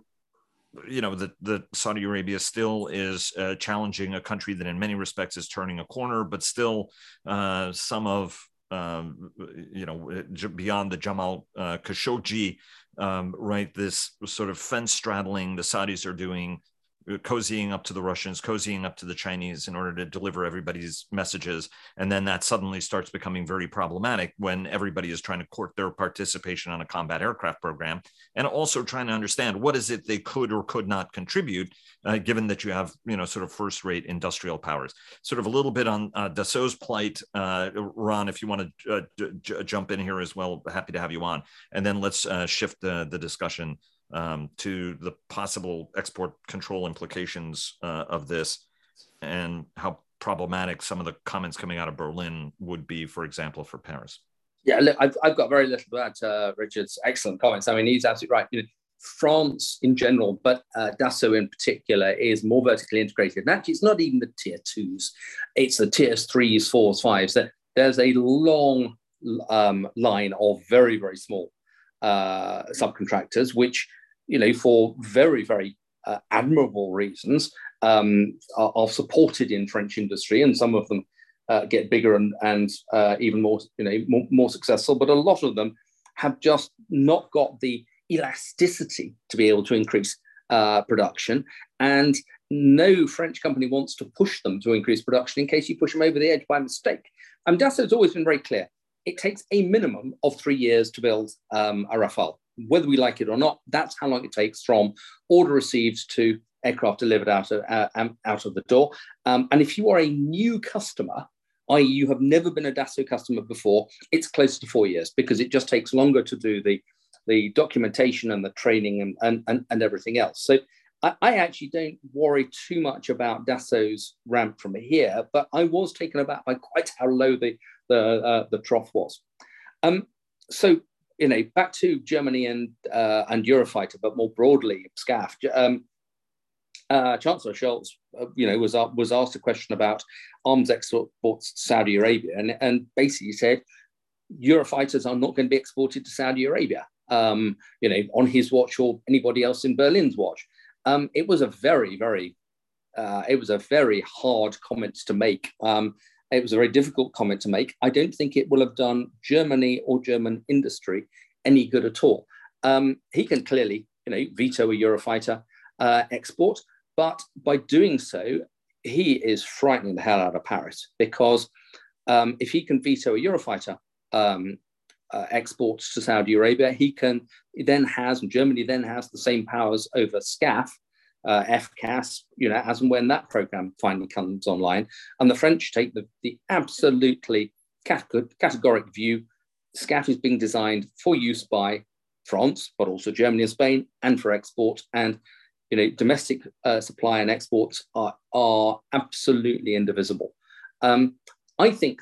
A: you know that the Saudi Arabia still is uh, challenging a country that in many respects is turning a corner, but still uh, some of um, you know beyond the Jamal uh, Khashoggi, um, right? This sort of fence straddling the Saudis are doing cozying up to the Russians, cozying up to the Chinese in order to deliver everybody's messages. And then that suddenly starts becoming very problematic when everybody is trying to court their participation on a combat aircraft program and also trying to understand what is it they could or could not contribute, uh, given that you have, you know, sort of first rate industrial powers. Sort of a little bit on uh, Dassault's plight. Uh, Ron, if you want to uh, j- jump in here as well, happy to have you on. And then let's uh, shift the, the discussion um, to the possible export control implications uh, of this and how problematic some of the comments coming out of Berlin would be, for example, for Paris.
C: Yeah, look, I've, I've got very little to add uh, Richard's excellent comments. I mean, he's absolutely right. You know, France in general, but uh, Dassault in particular, is more vertically integrated. And actually, it's not even the tier twos; it's the tiers threes, fours, fives. That there's a long um, line of very, very small uh, subcontractors, which you know, for very, very uh, admirable reasons, um, are, are, supported in French industry, and some of them uh, get bigger and, and uh, even more, you know, more, more, successful. But a lot of them have just not got the elasticity to be able to increase uh, production, and no French company wants to push them to increase production in case you push them over the edge by mistake. And has always been very clear. It takes a minimum of three years to build um, a Rafale whether we like it or not, that's how long it takes from order received to aircraft delivered out of, uh, um, out of the door. Um, and if you are a new customer, i.e., you have never been a Dassault customer before, it's close to four years because it just takes longer to do the, the documentation and the training and, and, and, and everything else. So I, I, actually don't worry too much about Dassault's ramp from here, but I was taken aback by quite how low the, the, uh, the trough was. Um, so you know, back to Germany and uh, and Eurofighter, but more broadly, SCAF. Um, uh, Chancellor Scholz, uh, you know, was was asked a question about arms exports to Saudi Arabia, and and basically said Eurofighters are not going to be exported to Saudi Arabia. Um, you know, on his watch or anybody else in Berlin's watch. Um, it was a very, very, uh, it was a very hard comment to make. Um, it was a very difficult comment to make. I don't think it will have done Germany or German industry any good at all. Um, he can clearly, you know, veto a Eurofighter uh, export, but by doing so, he is frightening the hell out of Paris because um, if he can veto a Eurofighter um, uh, exports to Saudi Arabia, he can he then has, and Germany then has the same powers over SCAF uh, FCAS, you know, as and when that program finally comes online. And the French take the, the absolutely categoric view SCAF is being designed for use by France, but also Germany and Spain, and for export. And you know, domestic uh, supply and exports are, are absolutely indivisible. Um, I think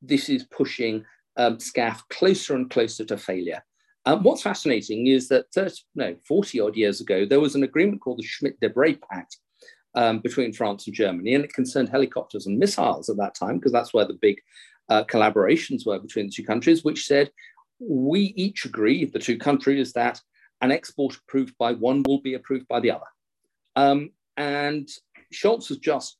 C: this is pushing um, SCAF closer and closer to failure. Um, what's fascinating is that 30, no, 40 odd years ago, there was an agreement called the Schmidt-Debré Pact um, between France and Germany, and it concerned helicopters and missiles at that time, because that's where the big uh, collaborations were between the two countries, which said we each agree, the two countries, that an export approved by one will be approved by the other. Um, and Scholz has just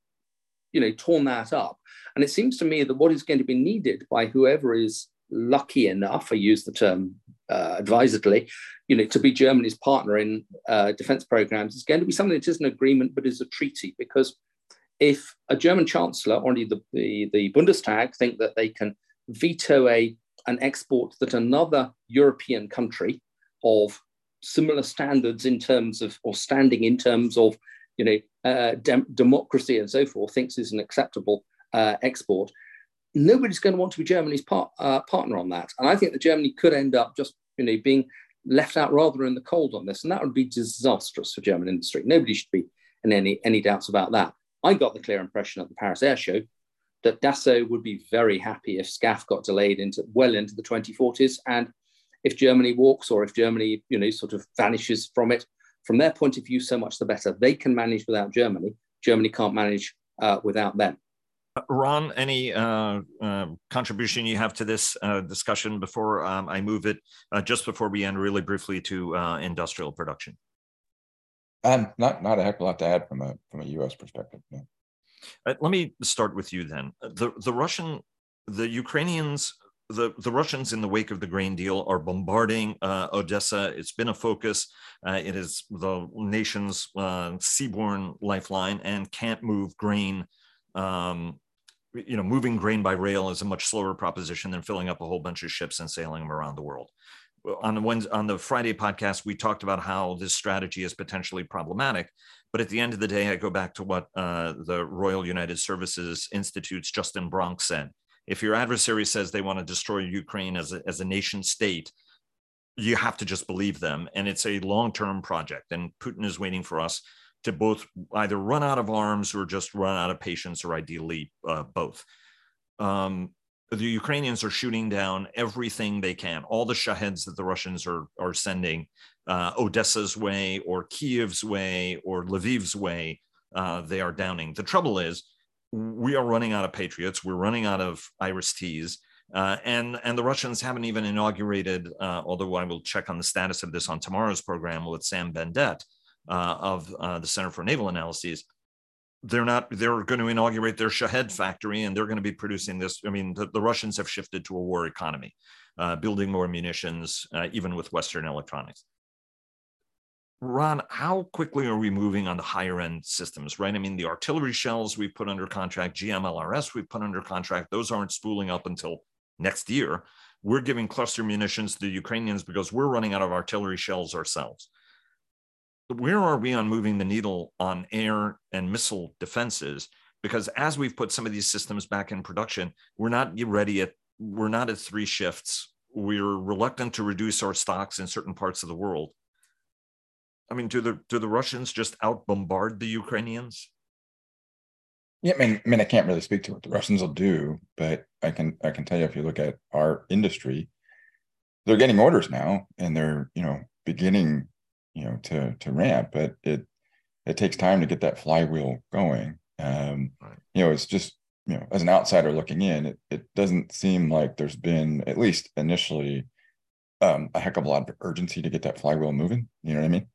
C: you know, torn that up. And it seems to me that what is going to be needed by whoever is lucky enough, I use the term uh, advisedly, you know, to be Germany's partner in uh, defense programs is going to be something that isn't an agreement but is a treaty. Because if a German chancellor or the, the, the Bundestag think that they can veto a, an export that another European country of similar standards in terms of, or standing in terms of, you know, uh, dem- democracy and so forth, thinks is an acceptable uh, export, nobody's going to want to be Germany's uh, partner on that. And I think that Germany could end up just you know being left out rather in the cold on this, and that would be disastrous for German industry. Nobody should be in any any doubts about that. I got the clear impression at the Paris Air Show that Dassault would be very happy if SCAF got delayed into well into the 2040s, and if Germany walks or if Germany you know sort of vanishes from it. From their point of view, so much the better. They can manage without Germany. Germany can't manage uh, without them.
A: Ron, any uh, uh, contribution you have to this uh, discussion before um, I move it, uh, just before we end, really briefly to uh, industrial production?
B: Um, not not a heck of a lot to add from a from a U.S. perspective. No.
A: Uh, let me start with you then. The the Russian, the Ukrainians, the the Russians in the wake of the grain deal are bombarding Odessa. It's been a focus. it is the nation's seaborne lifeline and can't move grain um, you know, moving grain by rail is a much slower proposition than filling up a whole bunch of ships and sailing them around the world. On the Wednesday, on the Friday podcast, we talked about how this strategy is potentially problematic. But at the end of the day, I go back to what uh, the Royal United Services Institute's Justin Bronk said. If your adversary says they want to destroy Ukraine as a, as a nation state, you have to just believe them. And it's a long term project. And Putin is waiting for us to both either run out of arms or just run out of patience, or ideally uh, both. Um, the Ukrainians are shooting down everything they can, all the shaheds that the Russians are are sending uh, Odessa's way or Kiev's way or Lviv's way. Uh, they are downing. The trouble is, we are running out of patriots. We're running out of IRIS-Ts. Uh, and and the Russians haven't even inaugurated, uh, although I will check on the status of this on tomorrow's program with Sam Bendett uh, of uh, the Center for Naval Analyses, they're not they're going to inaugurate their shahed factory and they're going to be producing this i mean the, the russians have shifted to a war economy uh, building more munitions uh, even with western electronics. Ron how quickly are we moving on the higher end systems right? I mean the artillery shells we put under contract gmlrs we put under contract those aren't spooling up until next year. We're giving cluster munitions to the ukrainians because we're running out of artillery shells ourselves where are we on moving the needle on air and missile defenses? Because as we've put some of these systems back in production, we're not ready at we're not at three shifts. We're reluctant to reduce our stocks in certain parts of the world. I mean, do the do the Russians just out bombard the Ukrainians?
B: Yeah, I mean, I mean, I can't really speak to what the Russians will do, but I can I can tell you if you look at our industry, they're getting orders now, and they're you know beginning you know to to ramp but it it takes time to get that flywheel going. Um right. you know it's just you know as an outsider looking in it, it doesn't seem like there's been at least initially um a heck of a lot of urgency to get that flywheel moving. You know what i mean?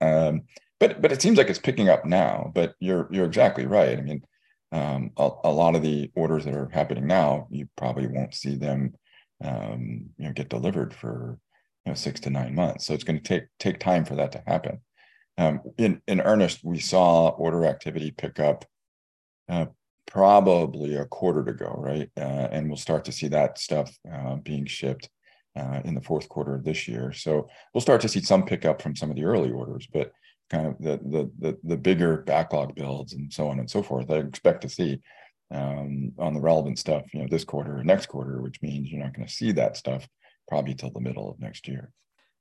B: Um but but it seems like it's picking up now but you're you're exactly right. I mean um a, a lot of the orders that are happening now you probably won't see them um you know get delivered for you know six to nine months. So it's going to take take time for that to happen. Um, in in earnest, we saw order activity pick up uh, probably a quarter to go, right? Uh, and we'll start to see that stuff uh, being shipped uh, in the fourth quarter of this year. So we'll start to see some pickup from some of the early orders, but kind of the the the, the bigger backlog builds and so on and so forth. I expect to see um, on the relevant stuff, you know, this quarter or next quarter, which means you're not going to see that stuff probably till the middle of next year.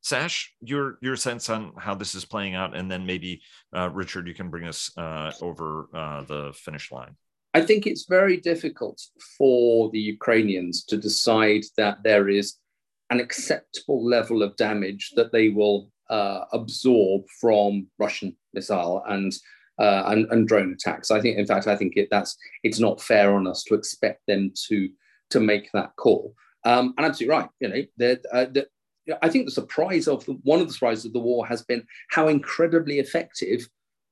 A: Sash, your your sense on how this is playing out, and then maybe uh, Richard, you can bring us uh, over uh, the finish line.
C: I think it's very difficult for the Ukrainians to decide that there is an acceptable level of damage that they will uh, absorb from Russian missile and, uh, and, and drone attacks. I think, in fact, I think it, that's it's not fair on us to expect them to to make that call. Um, and absolutely right. You know, uh, I think the surprise of the, one of the surprises of the war has been how incredibly effective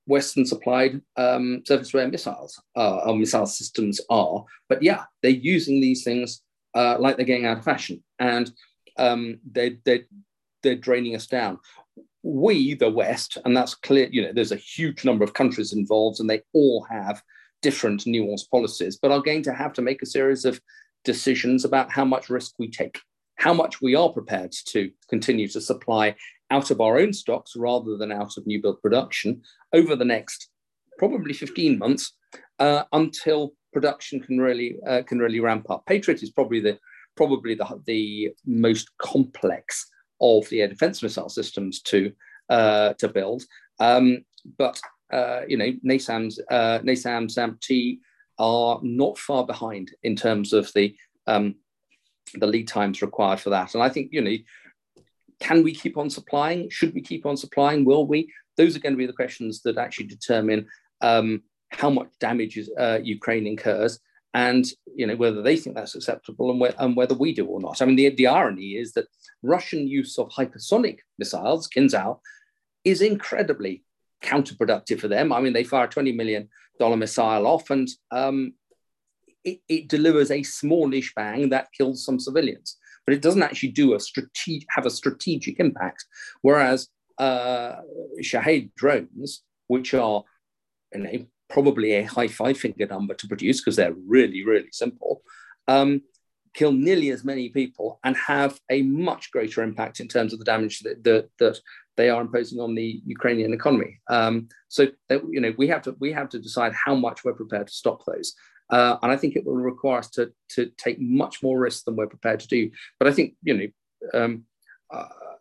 C: Western supplied um, surface to air missiles uh, or missile systems are. But yeah, they're using these things uh, like they're getting out of fashion and um, they, they, they're draining us down. We, the West, and that's clear, you know, there's a huge number of countries involved and they all have different nuanced policies, but are going to have to make a series of decisions about how much risk we take, how much we are prepared to continue to supply out of our own stocks rather than out of new build production over the next probably 15 months uh, until production can really uh, can really ramp up. Patriot is probably the probably the, the most complex of the air defense missile systems to uh, to build. Um, but uh, you know, NASAMS uh, NASAM SAMP-T are not far behind in terms of the um, the lead times required for that. And I think you know, can we keep on supplying? Should we keep on supplying? Will we? Those are going to be the questions that actually determine um, how much damage is, uh, Ukraine incurs, and you know whether they think that's acceptable and, and, whether we do or not. I mean, the, the irony is that Russian use of hypersonic missiles, Kinzhal, is incredibly counterproductive for them. I mean, they fire $20 million missile off and um, it, it, delivers a smallish bang that kills some civilians, but it doesn't actually do a strategic, have a strategic impact. Whereas uh, Shahed drones, which are you know, probably a high five finger number to produce because they're really, really simple, um, kill nearly as many people and have a much greater impact in terms of the damage that, that, that they are imposing on the Ukrainian economy. Um, so that, you know we have to we have to decide how much we're prepared to stop those. Uh, and I think it will require us to, to take much more risk than we're prepared to do. But I think you know um, uh,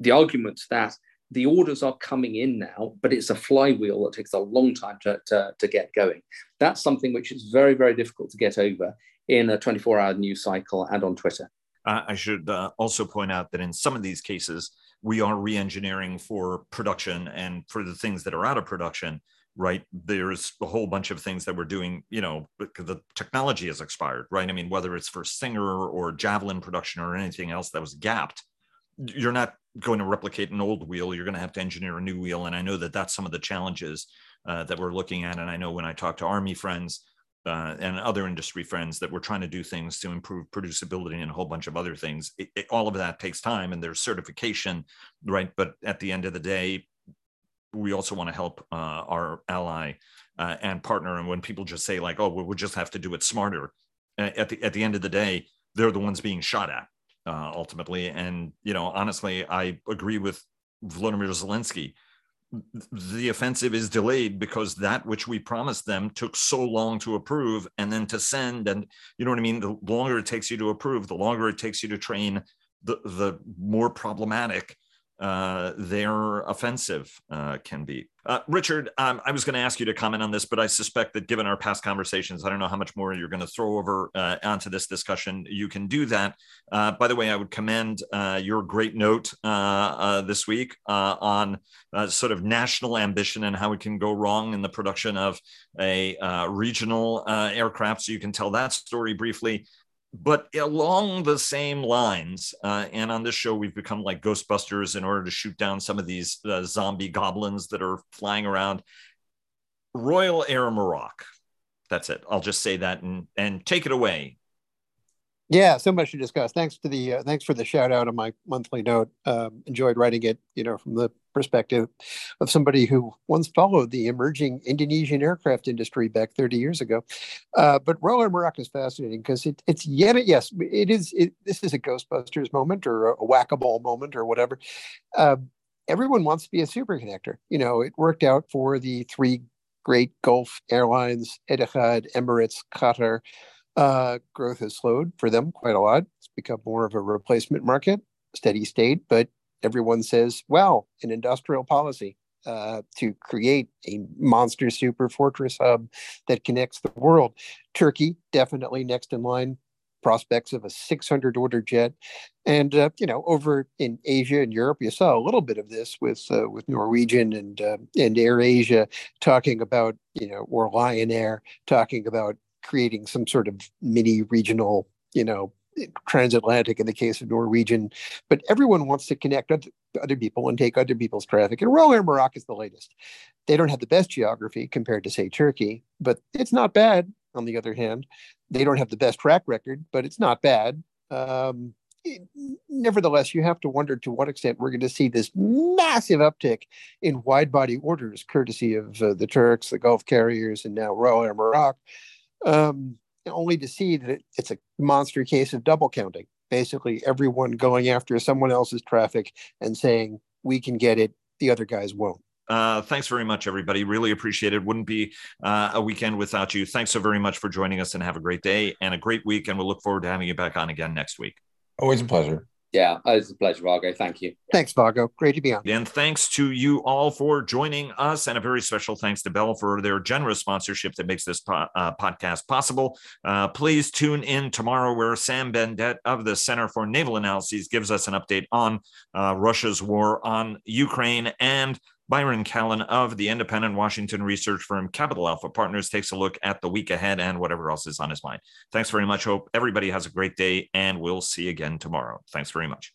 C: the argument that the orders are coming in now, but it's a flywheel that takes a long time to, to, to get going. That's something which is very, very difficult to get over in a 24 hour news cycle and on Twitter.
A: Uh, I should uh, also point out that in some of these cases, we are re-engineering for production and for the things that are out of production right? There's a whole bunch of things that we're doing you know because the technology has expired right? I mean whether it's for Stinger or javelin production or anything else that was gapped you're not going to replicate an old wheel. You're going to have to engineer a new wheel. And i know that that's some of the challenges uh, that we're looking at. And i know when i talk to army friends uh, and other industry friends that we're trying to do things to improve producibility and a whole bunch of other things. It, it, all of that takes time and there's certification, right? But at the end of the day, we also want to help uh, our ally uh, and partner. And when people just say like, "Oh, we'll just have to do it smarter," at the at the end of the day, they're the ones being shot at uh, ultimately. And you know, honestly, I agree with Vladimir Zelensky the offensive is delayed because that which we promised them took so long to approve and then to send. And you know what i mean? The longer it takes you to approve the longer it takes you to train the the more problematic uh, their offensive uh, can be. Uh, Richard, um, I was going to ask you to comment on this, but I suspect that given our past conversations, I don't know how much more you're going to throw over uh, onto this discussion. You can do that. Uh, by the way, I would commend your great note this week on sort of national ambition and how it can go wrong in the production of a regional aircraft. So you can tell that story briefly but along the same lines, uh, and on this show, we've become like Ghostbusters in order to shoot down some of these uh, zombie goblins that are flying around. Royal Air Maroc. That's it. I'll just say that and and take it away.
D: Yeah, so much to discuss. Thanks to the uh, thanks for the shout out on my monthly note. Um, enjoyed writing it, you know, from the perspective of somebody who once followed the emerging Indonesian aircraft industry back 30 years ago. Uh, but Royal Air Maroc is fascinating because it, it's yet yes, it is. It, this is a Ghostbusters moment or a whack a ball moment or whatever. Uh, everyone wants to be a superconnector. You know, it worked out for the three great Gulf airlines: Etihad, Emirates, Qatar. Uh, growth has slowed for them quite a lot. It's become more of a replacement market, steady state, but everyone says, well, an industrial policy uh, to create a monster super fortress hub that connects the world. Turkey, definitely next in line. Prospects of a 600 order jet, and uh, you know, over in Asia and Europe, you saw a little bit of this with uh, with Norwegian and uh, and Air Asia talking about you know, or Lion Air talking about creating some sort of mini regional, you know, transatlantic in the case of Norwegian, but everyone wants to connect other, other people and take other people's traffic. And Royal Air Maroc is the latest. They don't have the best geography compared to, say, Turkey, but it's not bad. On the other hand, they don't have the best track record, but it's not bad. Um, nevertheless, you have to wonder to what extent we're going to see this massive uptick in wide body orders, courtesy of uh, the Turks, the Gulf carriers, and now Royal Air Maroc, um, only to see that it's a monster case of double counting. Basically, everyone going after someone else's traffic and saying, we can get it, the other guys won't.
A: Uh, thanks very much, everybody. Really appreciate it. Wouldn't be uh, a weekend without you. Thanks so very much for joining us and have a great day and a great week. And we'll look forward to having you back on again next week.
B: Always a pleasure.
C: Yeah, it's a pleasure, Vago. Thank you.
D: Thanks, Vago. Great to be on.
A: And thanks to you all for joining us. And a very special thanks to Bell for their generous sponsorship that makes this po- uh, podcast possible. Uh, please tune in tomorrow, where Sam Bendett of the Center for Naval Analyses gives us an update on uh, Russia's war on Ukraine and Byron Callan of the independent Washington research firm Capital Alpha Partners takes a look at the week ahead and whatever else is on his mind. Thanks very much. Hope everybody has a great day, and we'll see you again tomorrow. Thanks very much.